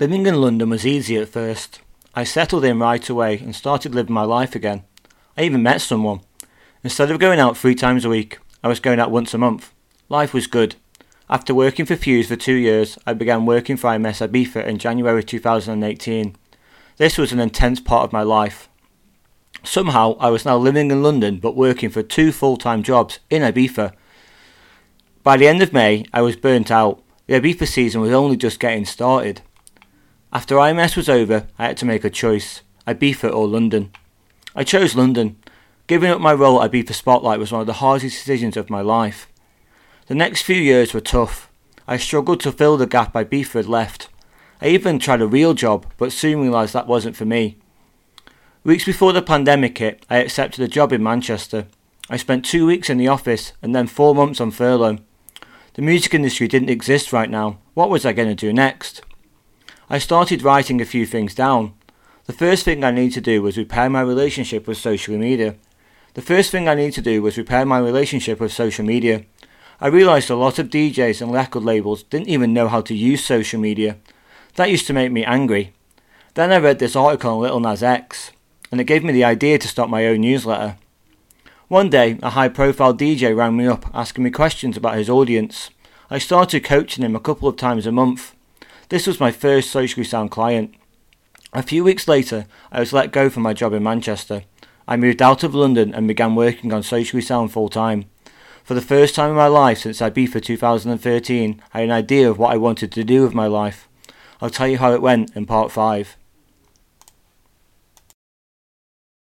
Living in London was easy at first. I settled in right away and started living my life again. I even met someone. Instead of going out three times a week, I was going out once a month. Life was good. After working for Fuse for two years, I began working for IMS Ibiza in January 2018. This was an intense part of my life. Somehow, I was now living in London but working for two full-time jobs in Ibiza. By the end of May, I was burnt out. The Ibiza season was only just getting started. After IMS was over, I had to make a choice Ibiza or London. I chose London. Giving up my role at Ibiza Spotlight was one of the hardest decisions of my life. The next few years were tough. I struggled to fill the gap Ibiza had left. I even tried a real job, but soon realised that wasn't for me. Weeks before the pandemic hit, I accepted a job in Manchester. I spent two weeks in the office and then four months on furlough. The music industry didn't exist right now. What was I going to do next? I started writing a few things down. The first thing I needed to do was repair my relationship with social media. The first thing I needed to do was repair my relationship with social media. I realised a lot of DJs and record labels didn't even know how to use social media. That used to make me angry. Then I read this article on Lil Nas X, and it gave me the idea to start my own newsletter. One day, a high profile DJ rang me up asking me questions about his audience. I started coaching him a couple of times a month. This was my first socially sound client. A few weeks later, I was let go from my job in Manchester. I moved out of London and began working on Socially Sound full time. For the first time in my life since Ibiza 2013, I had an idea of what I wanted to do with my life. I'll tell you how it went in part 5.